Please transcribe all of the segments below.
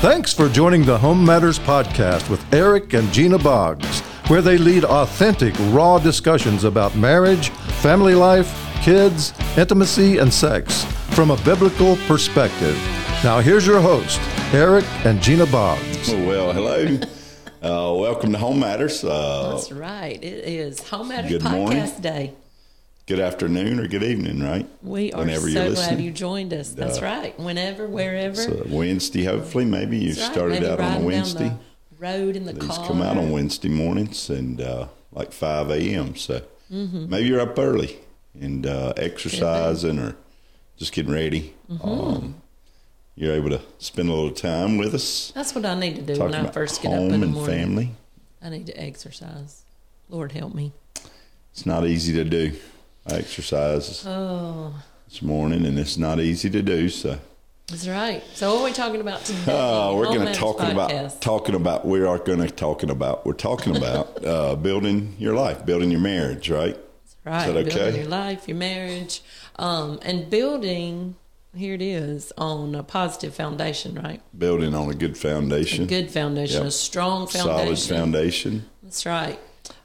Thanks for joining the Home Matters Podcast with Eric and Gena Boggs, where they lead authentic, raw discussions about marriage, family life, kids, intimacy, and sex from a biblical perspective. Now, here's your host, Eric and Gena Boggs. Well, hello. Uh, welcome to Home Matters. Uh, That's right. It is Home Matters Good Podcast morning. Day. Good afternoon or good evening, right? We are Whenever so glad you joined us. That's right. Whenever, wherever. A Wednesday, hopefully. Maybe you That's started out on a Wednesday. Road in the These car. come out on Wednesday mornings and uh, like 5 a.m. So Mm-hmm. maybe you're up early and uh, exercising or just getting ready. Mm-hmm. Um, you're able to spend a little time with us, That's what I need to do talking when I first get up in the and morning. family. I need to exercise. Lord help me. It's not easy to do. I exercised Oh, this morning and it's not easy to do. So. that's right. So what are we talking about today? Uh, we're going to talking about talking about we are going to talking about we're talking about uh, building your life, building your marriage, right? Right. that okay? Building your life, your marriage, um, and building. Here it is on a positive foundation, right? Building on a good foundation, A good foundation, Yep. a strong foundation. solid foundation. That's right.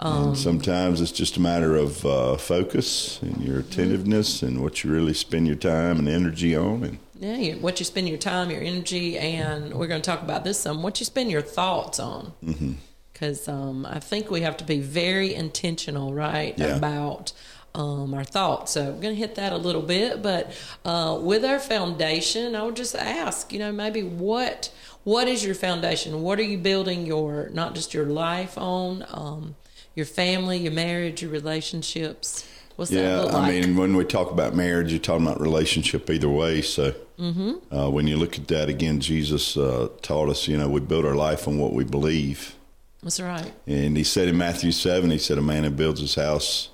Um, and sometimes it's just a matter of uh, focus and your attentiveness and what you really spend your time and energy on. And Yeah, you- what you spend your time, your energy, and we're going to talk about this some. What you spend your thoughts on, because um, I think we have to be very intentional, right, Yeah. about um, our thoughts. So we're going to hit that a little bit, but uh, with our foundation, I would just ask, you know, maybe what what is your foundation? What are you building your not just your life on, um, your family, your marriage, your relationships? What's that yeah, look I mean, when we talk about marriage, you're talking about relationship either way. So Mm-hmm. uh, when you look at that again, Jesus uh, taught us, you know, we build our life on what we believe. That's right. And he said in Matthew 7, he said, A man who builds his house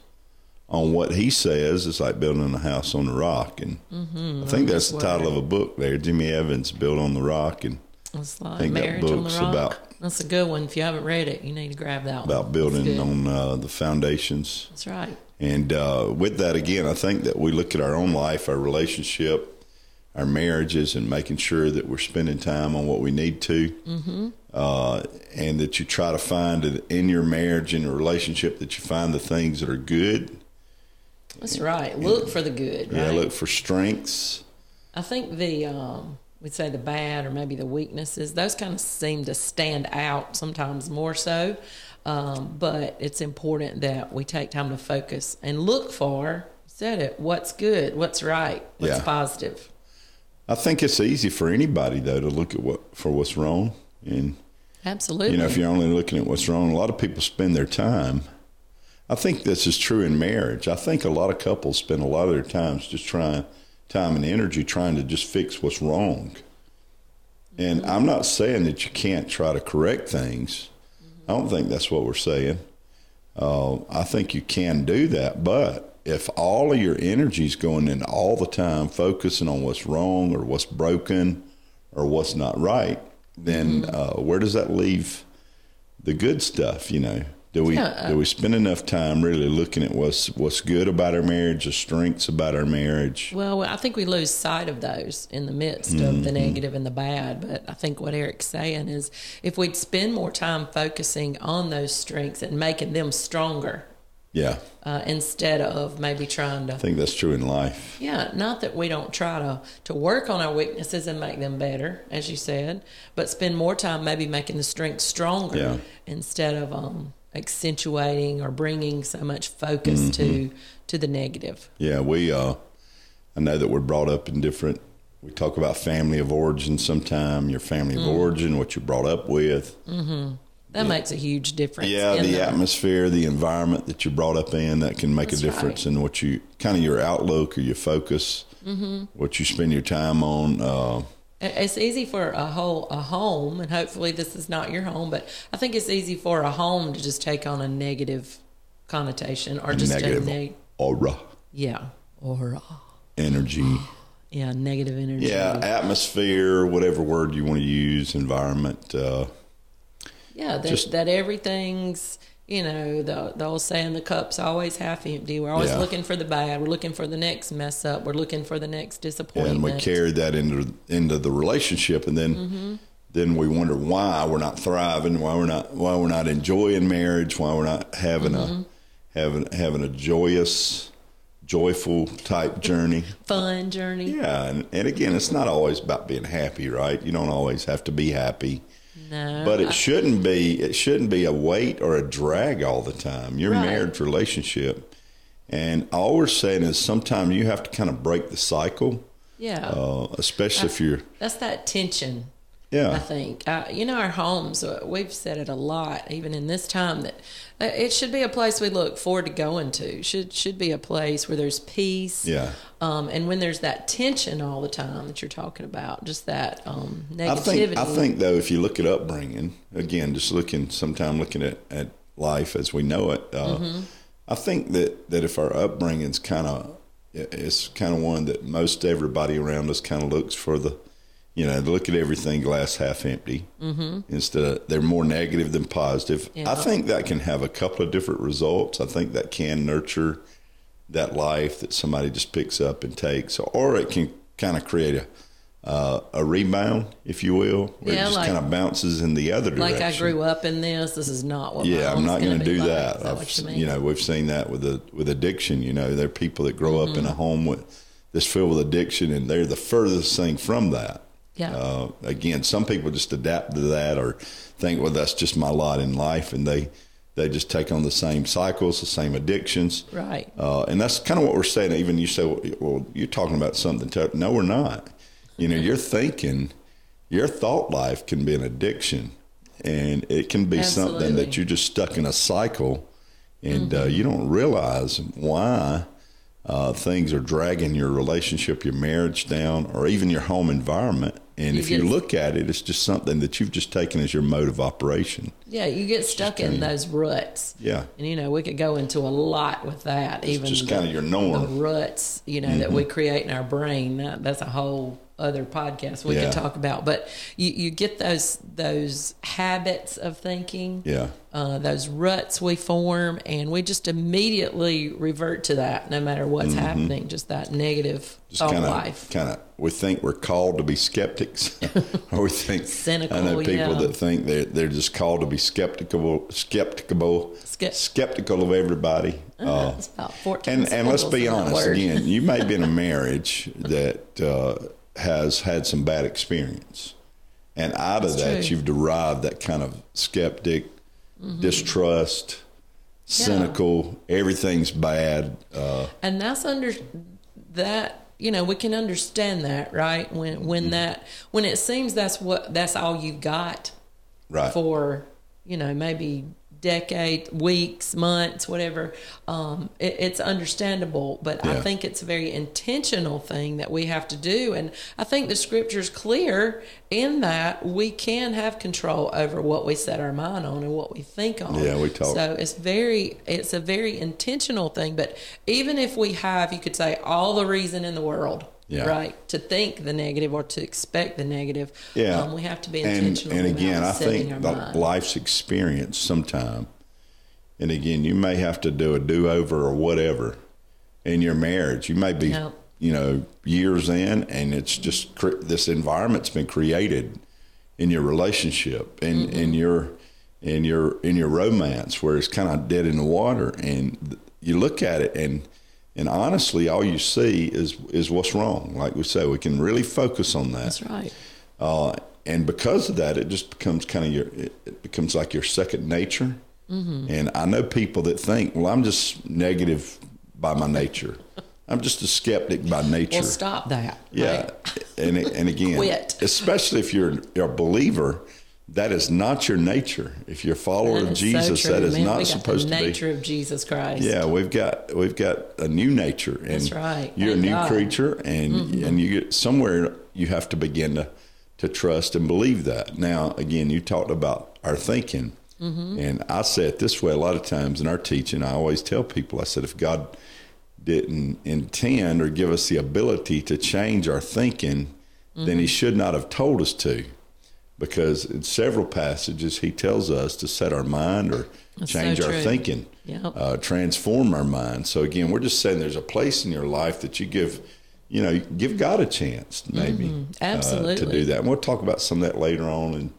on what he says is like building a house on the rock. And I think that's the title of a book there, Jimmy Evans, Built on the Rock, and like think that book's about- That's a good one. If you haven't read it, you need to grab that one. about building on uh, the foundations. That's right. And uh, with that, again, I think that we look at our own life, our relationship, our marriages, and making sure that we're spending time on what we need to. Mm-hmm. Uh, and that you try to find in your marriage, in your relationship, that you find the things that are good. That's right. Look for the good. Right. Yeah, look for strengths. I think the um, we'd say the bad or maybe the weaknesses. Those kind of seem to stand out sometimes more so. Um, but it's important that we take time to focus and look for. Said it. What's good? What's right? What's Yeah. positive? I think it's easy for anybody though to look at what for what's wrong, and Absolutely. you know if you're only looking at what's wrong, a lot of people spend their time. I think this is true in marriage. I think a lot of couples spend a lot of their times just trying time and energy trying to just fix what's wrong. And I'm not saying that you can't try to correct things. I don't think that's what we're saying. Uh, I think you can do that, but if all of your energy is going in all the time focusing on what's wrong or what's broken or what's not right, then uh, where does that leave the good stuff? You know, do we Yeah, do we spend enough time really looking at what's what's good about our marriage, the strengths about our marriage? Well, I think we lose sight of those in the midst of the negative and the bad. But I think what Eric's saying is if we'd spend more time focusing on those strengths and making them stronger Yeah, uh, instead of maybe trying to. I think that's true in life. Yeah, not that we don't try to, to work on our weaknesses and make them better, as you said, but spend more time maybe making the strengths stronger Yeah. instead of um, accentuating or bringing so much focus to to the negative. Yeah, we. Uh, I know that we're brought up in different. We talk about family of origin sometime. Your family of origin, what you're brought up with. Mhm. That makes a huge difference. Yeah, in the atmosphere, the environment that you're brought up in, that can make That's a difference in what you kind of your outlook or your focus, Mm-hmm. what you spend your time on. Uh, It's easy for a whole a home, and hopefully this is not your home, but I think it's easy for a home to just take on a negative connotation or just negative a neg- aura, yeah uh, energy. yeah negative energy. Yeah, atmosphere, whatever word you want to use, environment. Uh, yeah. That, just- that everything's you know the the old saying the cup's always half empty. We're always Yeah. looking for the bad. We're looking for the next mess up. We're looking for the next disappointment. and we carried that into into the relationship, and then Mm-hmm. then we wonder why we're not thriving, why we're not why we're not enjoying marriage, why we're not having Mm-hmm. a having having a joyous, joyful type journey. Fun journey. Yeah, and, and again, it's not always about being happy, right? You don't always have to be happy. No. But it shouldn't be it shouldn't be a weight or a drag all the time. Your Right. marriage relationship, and all we're saying is sometimes you have to kind of break the cycle, yeah. uh, especially if you're That's that tension. I think uh, you know our homes. Uh, we've said it a lot, even in this time, that uh, it should be a place we look forward to going to. Should should be a place where there's peace. yeah. Um, and when there's that tension all the time that you're talking about, just that um, I negativity. think I think though if you look at upbringing again, just looking sometime looking at, at life as we know it, uh, Mm-hmm. I think that that if our upbringing's kind of it's kind of one that most everybody around us kind of looks for the you know, look at everything glass half empty mm-hmm. instead of they're more negative than positive. Yeah. I think that can have a couple of different results. I think that can nurture that life that somebody just picks up and takes, or it can kind of create a uh, a rebound, if you will, where Yeah, it just like- kind of bounces in the other direction. like I grew up in this. This is not what. Yeah, I'm not going to do like. that. That you you, know, we've seen that with the with addiction. You know, there are people that grow up Mm-hmm. in a home with that's filled with addiction, and they're the furthest thing from that. Yeah. Uh, again, some people just adapt to that or think, well, that's just my lot in life, and they they just take on the same cycles, the same addictions. Right. Uh, and that's kind of what we're saying. Even you say, well, you're talking about something. No, we're not. You know, you're thinking, your thought life can be an addiction, and it can be something that you're just stuck in a cycle, and Mm-hmm. uh, you don't realize why uh, things are dragging your relationship, your marriage down, or even your home environment. And You if you look at it, it's just something that you've just taken as your mode of operation. Yeah, you get stuck in those ruts. Yeah. And you know, we could go into a lot with that. even just the- kinda your norm. Mm-hmm. The ruts, you know, that we create in our brain. That, that's a whole other podcast we Yeah. could talk about. But you, you get those those habits of thinking. Yeah. Uh, those ruts we form, and we just immediately revert to that, no matter what's happening. Just that negative Mm-hmm. just thought kind of, life. kind of, we think we're called to be skeptics, or we think Cynical, I know people yeah. that think they're they're just called to be skeptical, skeptical, Ske- skeptical of everybody. Uh, It's about fourteen. and and let's be honest again. You may be in a marriage that uh, has had some bad experience, and out of that, true. you've derived that kind of skeptic, distrust, cynical. Everything's bad. Uh, and that's under that you know we can understand that right when Mm-hmm. when that when it seems that's what that's all you've got right. for you know maybe decade weeks months whatever um it, it's understandable but i think it's a very intentional thing that we have to do and i think the scripture's clear in that we can have control over what we set our mind on and what we think on. Yeah, we talk- so it's very it's a very intentional thing but even if we have you could say all the reason in the world Yeah. right to think the negative or to expect the negative Yeah, um, we have to be and intentional and about again, I think the mind. life's experience sometime, and again, you may have to do a do over or whatever in your marriage. You may be, you know, years in, and it's just cre- this environment's been created in your relationship and Mm-hmm. in your in your in your romance where it's kind of dead in the water, and you look at it and. And honestly, all you see is is what's wrong. Like we say, we can really focus on that. that's right Uh, and because of that, it just becomes kind of your, it, it becomes like your second nature. Mm-hmm. And I know people that think, well, I'm just negative by my nature. I'm just a skeptic by nature. well stop that yeah. right? And, and again, especially if you're, you're a believer, that is not your nature. If you're a follower That of is so Jesus, that is man. not supposed to be. The nature of jesus christ Yeah, we've got we've got a new nature, and That's right. you're Thank a new God. creature, and mm-hmm. and you get somewhere you have to begin to to trust and believe that. Now, again, you talked about our thinking, mm-hmm. and I say it this way a lot of times in our teaching. I always tell people, I said, if God didn't intend or give us the ability to change our thinking, then He mm-hmm. should not have told us to. Because in several passages, he tells us to set our mind or That's change so our thinking Yep. uh, transform our mind. So again, we're just saying there's a place in your life that you give you know, give God a chance, maybe, uh, to Mm-hmm. Absolutely. do that. And we'll talk about some of that later on in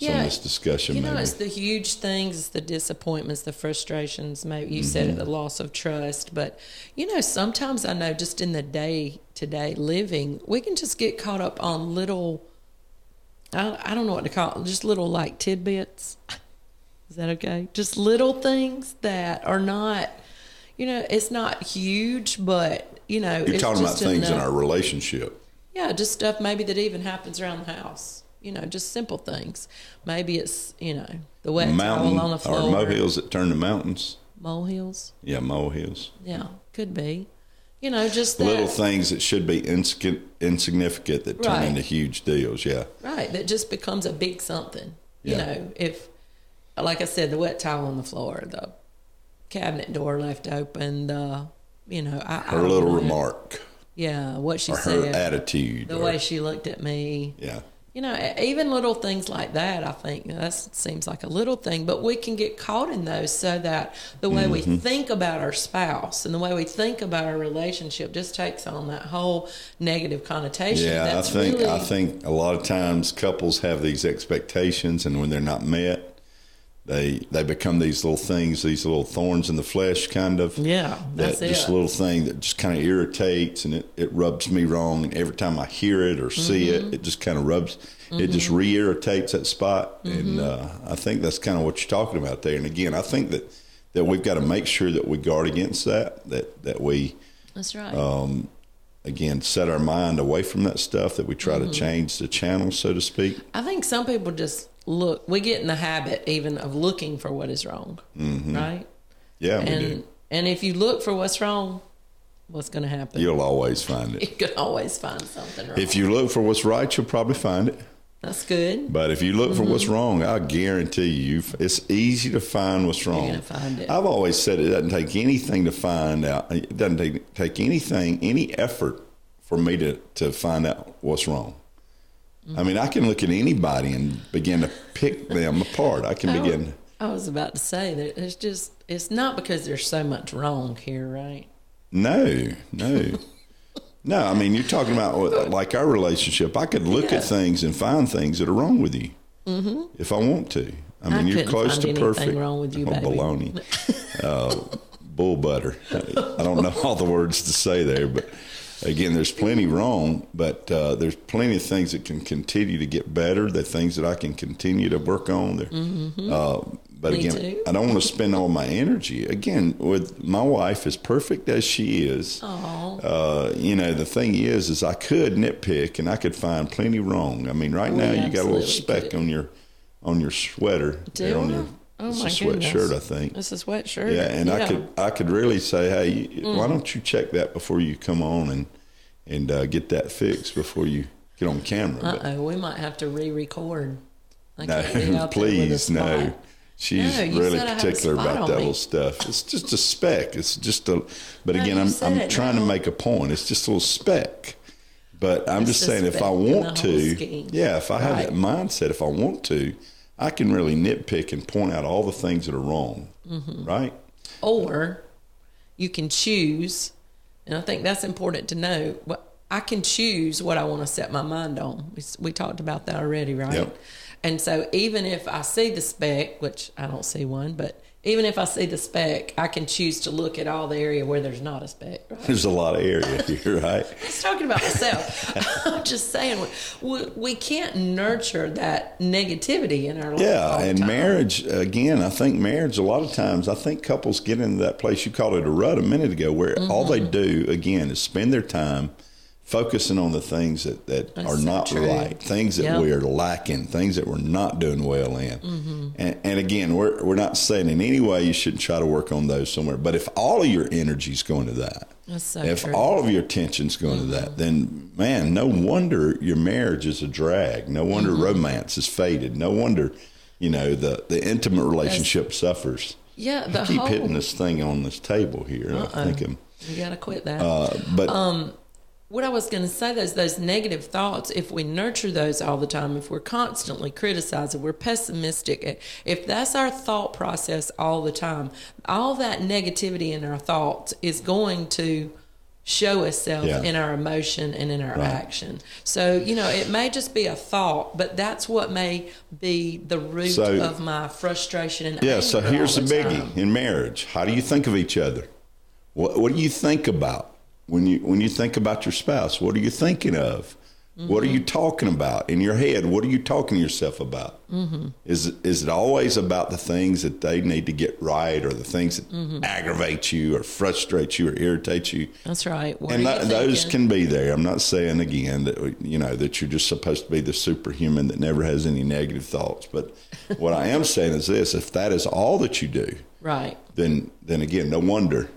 some of this discussion. You know, maybe. it's the huge things, the disappointments, the frustrations. Maybe you said it, Mm-hmm. the loss of trust. But you know, sometimes I know just in the day to day living, we can just get caught up on little. I, I don't know what to call it, just little like tidbits. Is that okay? Just little things that are not, you know, it's not huge, but you know, You're it's talking about things in our relationship. yeah, just stuff maybe that even happens around the house. You know, just simple things. Maybe it's you know the wet Mountain towel on the floor. or molehills that turn to mountains. Molehills. Yeah, molehills. Yeah, could be. You know, just that, Little things that should be insig- insignificant that turn Right. into huge deals. Yeah. right that just becomes a big something. Yeah. You know, if like I said, the wet towel on the floor, the cabinet door left open, the you know, I, I Her don't little remark Yeah, what she or her said, attitude. the or- way she looked at me. yeah. You know, even little things like that, I think that seems like a little thing, but we can get caught in those so that the way Mm-hmm. we think about our spouse and the way we think about our relationship just takes on that whole negative connotation. Yeah, I think really, I think a lot of times couples have these expectations, and when they're not met, they they become these little things, these little thorns in the flesh, kind of. yeah, That that's just it. a little thing that just kind of irritates, and it, it rubs me wrong. And every time I hear it or see Mm-hmm. it, it just kind of rubs. It just re-irritates that spot, Mm-hmm. and uh, I think that's kind of what you're talking about there. And again, I think that that we've got to make sure that we guard against that. That that we that's right. um, again set our mind away from that stuff that we try Mm-hmm. to change the channel so to speak I think some people just look. We get in the habit even of looking for what is wrong, right? yeah we And do and if you look for what's wrong, what's going to happen? you'll always find it you can always find something wrong. if you look for what's right you'll probably find it that's good. but if you look for what's Mm-hmm. wrong i guarantee you it's easy to find what's wrong gonna find it. i've always said it doesn't take anything to find out it doesn't take, take anything any effort for me to, to find out what's wrong I mean, I can look at anybody and begin to pick them apart. I can Oh. begin. I was about to say that it's just it's not because there's so much wrong here, right? No, no, no. I mean, you're talking about like our relationship. I could look Yeah. at things and find things that are wrong with you mm-hmm. if I want to. I mean, you're close to perfect. wrong with you, oh, baby. baloney, uh, bull butter. I don't know all the words to say there, but again, there's plenty wrong, but uh, there's plenty of things that can continue to get better. The things that I can continue to work on. There, uh, but Mm-hmm. Me again, too. I don't want to spend all my energy. Again, with my wife, as perfect as she is, uh, you know, the thing is, is I could nitpick and I could find plenty wrong. I mean, right Oh, now you got a little speck could. on your on your sweater, on your oh it's my a sweatshirt, goodness. I think. It's a sweatshirt. Yeah, and I could I could really say, hey, Mm. why don't you check that before you come on and and uh, get that fixed before you get on camera? Uh oh, we might have to re-record. No, can't be out there with a please, no. She's No, really said I had a particular about that me. little stuff. It's just a speck. It's just a. But No, again, I'm I'm trying to make a point. It's just a little speck. But I'm It's just saying, if I speck in the want to, scheme. yeah, if I have that mindset, if I want to, I can really nitpick and point out all the things that are wrong. Mm-hmm. Right? Or you can choose, and I think that's important to know. What I can choose what I want to set my mind on. We, we talked about that already, right? Yep. And so even if I see the speck, which I don't see one, but even if I see the speck, I can choose to look at all the area where there's not a speck. Right? There's a lot of area here, right? I was talking about myself. I'm just saying we, we can't nurture that negativity in our life. Yeah, and time. marriage again. I think marriage. A lot of times, I think couples get into that place. You called it a rut a minute ago, where all they Mm-hmm. do again is spend their time focusing on the things that, that That's are so not true. right, things that Yep. Mm-hmm. we are lacking, things that we're not doing well in. And, and again, we're we're not saying in any way you shouldn't try to work on those somewhere. But if all of your energy's going to that, That's so if true. all of your attention's going to that, then man, no wonder your marriage is a drag. No wonder Mm-hmm. romance is faded. No wonder, you know, the, the intimate relationship suffers. yeah, the I keep whole hitting this thing on this table here. I think I'm, you got to quit that. uh, but Um, what I was going to say, those those negative thoughts, if we nurture those all the time, if we're constantly criticizing, we're pessimistic, eh, if that's our thought process all the time, all that negativity in our thoughts is going to show itself Yeah. in our emotion and in our Right. action. So, you know, it may just be a thought, but that's what may be the root So- of my frustration and Yeah, so here's the the biggie in marriage. How do you think of each other? What, what do you think about when you when you think about your spouse? What are you thinking of? What are Mm-hmm. you talking about in your head? What are you talking to yourself about? Mm-hmm. Is it- is it always about the things that they need to get right, or the things that Mm-hmm. aggravate you, or frustrate you, or irritate you? That's right. What and that, those can be there. I'm not saying again that you know that you're just supposed to be the superhuman that never has any negative thoughts. But what I am saying is this: if that is all that you do, Right. then then again, no wonder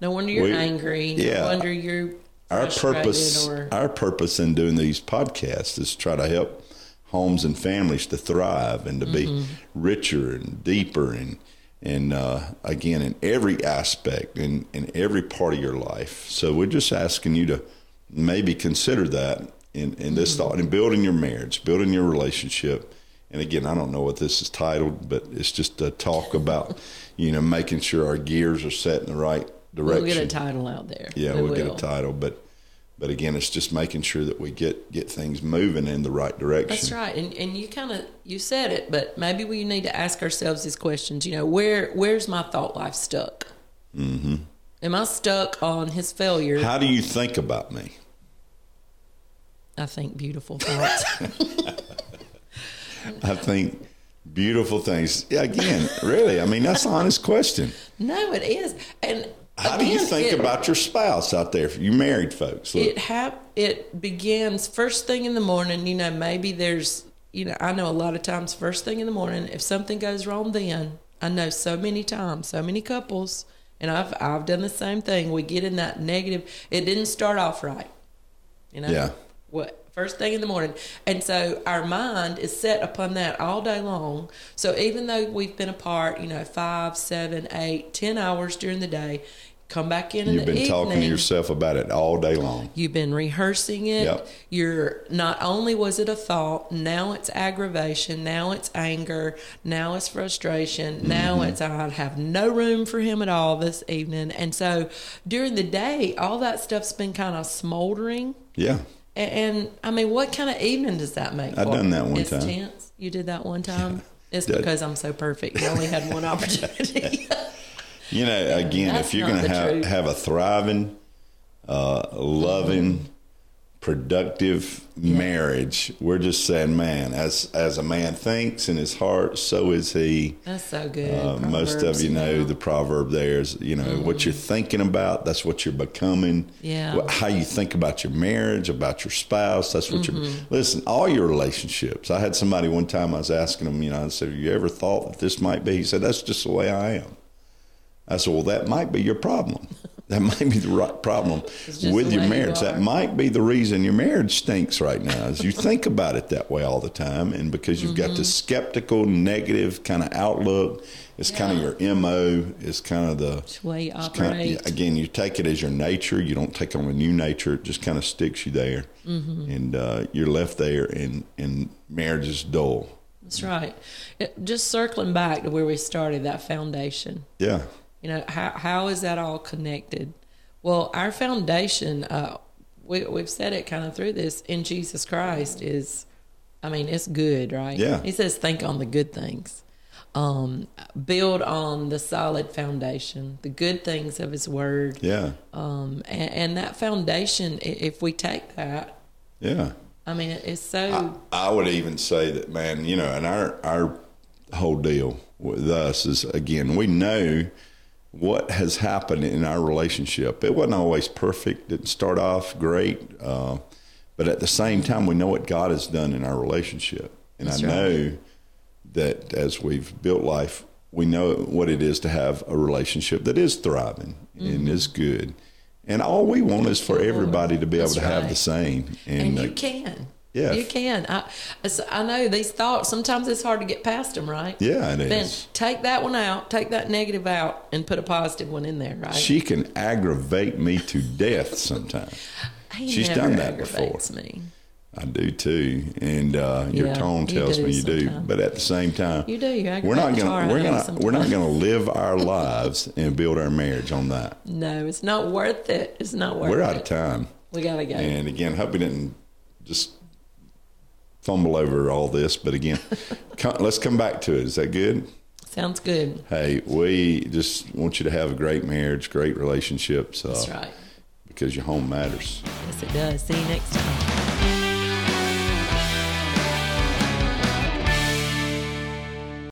No wonder you're We- angry. yeah. No wonder you're our purpose or our purpose in doing these podcasts is to try to help homes and families to thrive and to Mm-hmm. be richer and deeper and and uh, again in every aspect in in every part of your life. So we're just asking you to maybe consider that in in this Mm-hmm. thought and building your marriage, building your relationship. And again, I don't know what this is titled, but it's just a talk about, you know, making sure our gears are set in the right direction. we'll get a title out there. Yeah, We we'll get a title, but but again, it's just making sure that we get get things moving in the right direction. That's right, and and you kind of you said it, but maybe we need to ask ourselves these questions. You know, where where's my thought life stuck? Mm-hmm. Am I stuck on his failure? How do you think about me? I think beautiful thoughts. I think beautiful things. Yeah, again, really, I mean that's an honest question. no, it is, and How do you think it- about your spouse out there? You married folks, look, it hap- it begins first thing in the morning you know maybe there's you know i know a lot of times first thing in the morning if something goes wrong then i know so many times so many couples and i've i've done the same thing. We get in that negative it didn't start off right you know? Yeah. what first thing in the morning. And so our mind is set upon that all day long. So even though we've been apart you know five seven eight ten hours during the day come back in in you've the been talking to yourself about it all day long. You've been rehearsing it. Yep. You're not only was it a thought, now it's aggravation, now it's anger, now it's frustration, now Mm-hmm. it's I have no room for him at all this evening. And so during the day, all that stuff's been kind of smoldering. Yeah, And, and I mean, what kind of evening does that make? I've for done that one it's time. tense. You did that one time. It's Did. because I'm so perfect. You only had one opportunity. you know, again, if you're going to have truth. have a thriving, uh, loving, productive marriage, we're just saying, man, as as a man thinks in his heart, so is he. That's so good. Uh, most of you know yeah. the proverb there is, you know, what you're thinking about, that's what you're becoming. Yeah. What, how you think about your marriage, about your spouse, that's what you're. Listen, all your relationships. I had somebody one time, I was asking them, you know, I said, Have you ever thought that this might be? He said, That's just the way I am. I said, Well, that might be your problem. That might be the right problem with your way you marriage. That might be the reason your marriage stinks right now. Is you think about it that way all the time, and because you've got this Mm-hmm. skeptical, negative kind of outlook, it's kind of your mo. It's kind of the It's way you it's kind of, again. You take it as your nature. You don't take on a new nature. It just kind of sticks you there, Mm-hmm. and uh, you're left there, and and marriage is dull. That's right. It, just circling back to where we started, that foundation. Yeah, You know, how how is that all connected? Well, our foundation, uh, we we've said it kind of through this in Jesus Christ is, I mean, it's good, right? Yeah. He says, think on the good things. Um, build on the solid foundation, the good things of His Word. yeah, Um, and, and that foundation, if we take that, yeah. I mean, it's so. I would even say that, man, you know, and our our whole deal with us is again, we know what has happened in our relationship. It wasn't always perfect. Didn't start off great, uh, but at the same time, we know what God has done in our relationship, and That's I right. know that as we've built life, we know what it is to have a relationship that is thriving and is good. And all we want is for Mm-hmm. Everybody to be able That's to have the same. And uh, you can. Yeah. You can. I, I know these thoughts, sometimes it's hard to get past them, right? Yeah, it then is. take that one out, take that negative out, and put a positive one in there, right? She can aggravate me to death sometimes. he she's never done that before. me. I do too, and uh, your Yeah, tone tells do me you do. But at the same time, You do. You we're not aggravate the tar gonna we're gonna we're not gonna live our lives and build our marriage on that. No, it's not worth it. It's not worth it. We're it. out of time, We gotta go. and again, hope we didn't just fumble over all this. But again, come, let's come back to it. Is that good? Sounds good. Hey, we just want you to have a great marriage, great relationships, uh, That's right. because your home matters. Yes, it does. See you next time.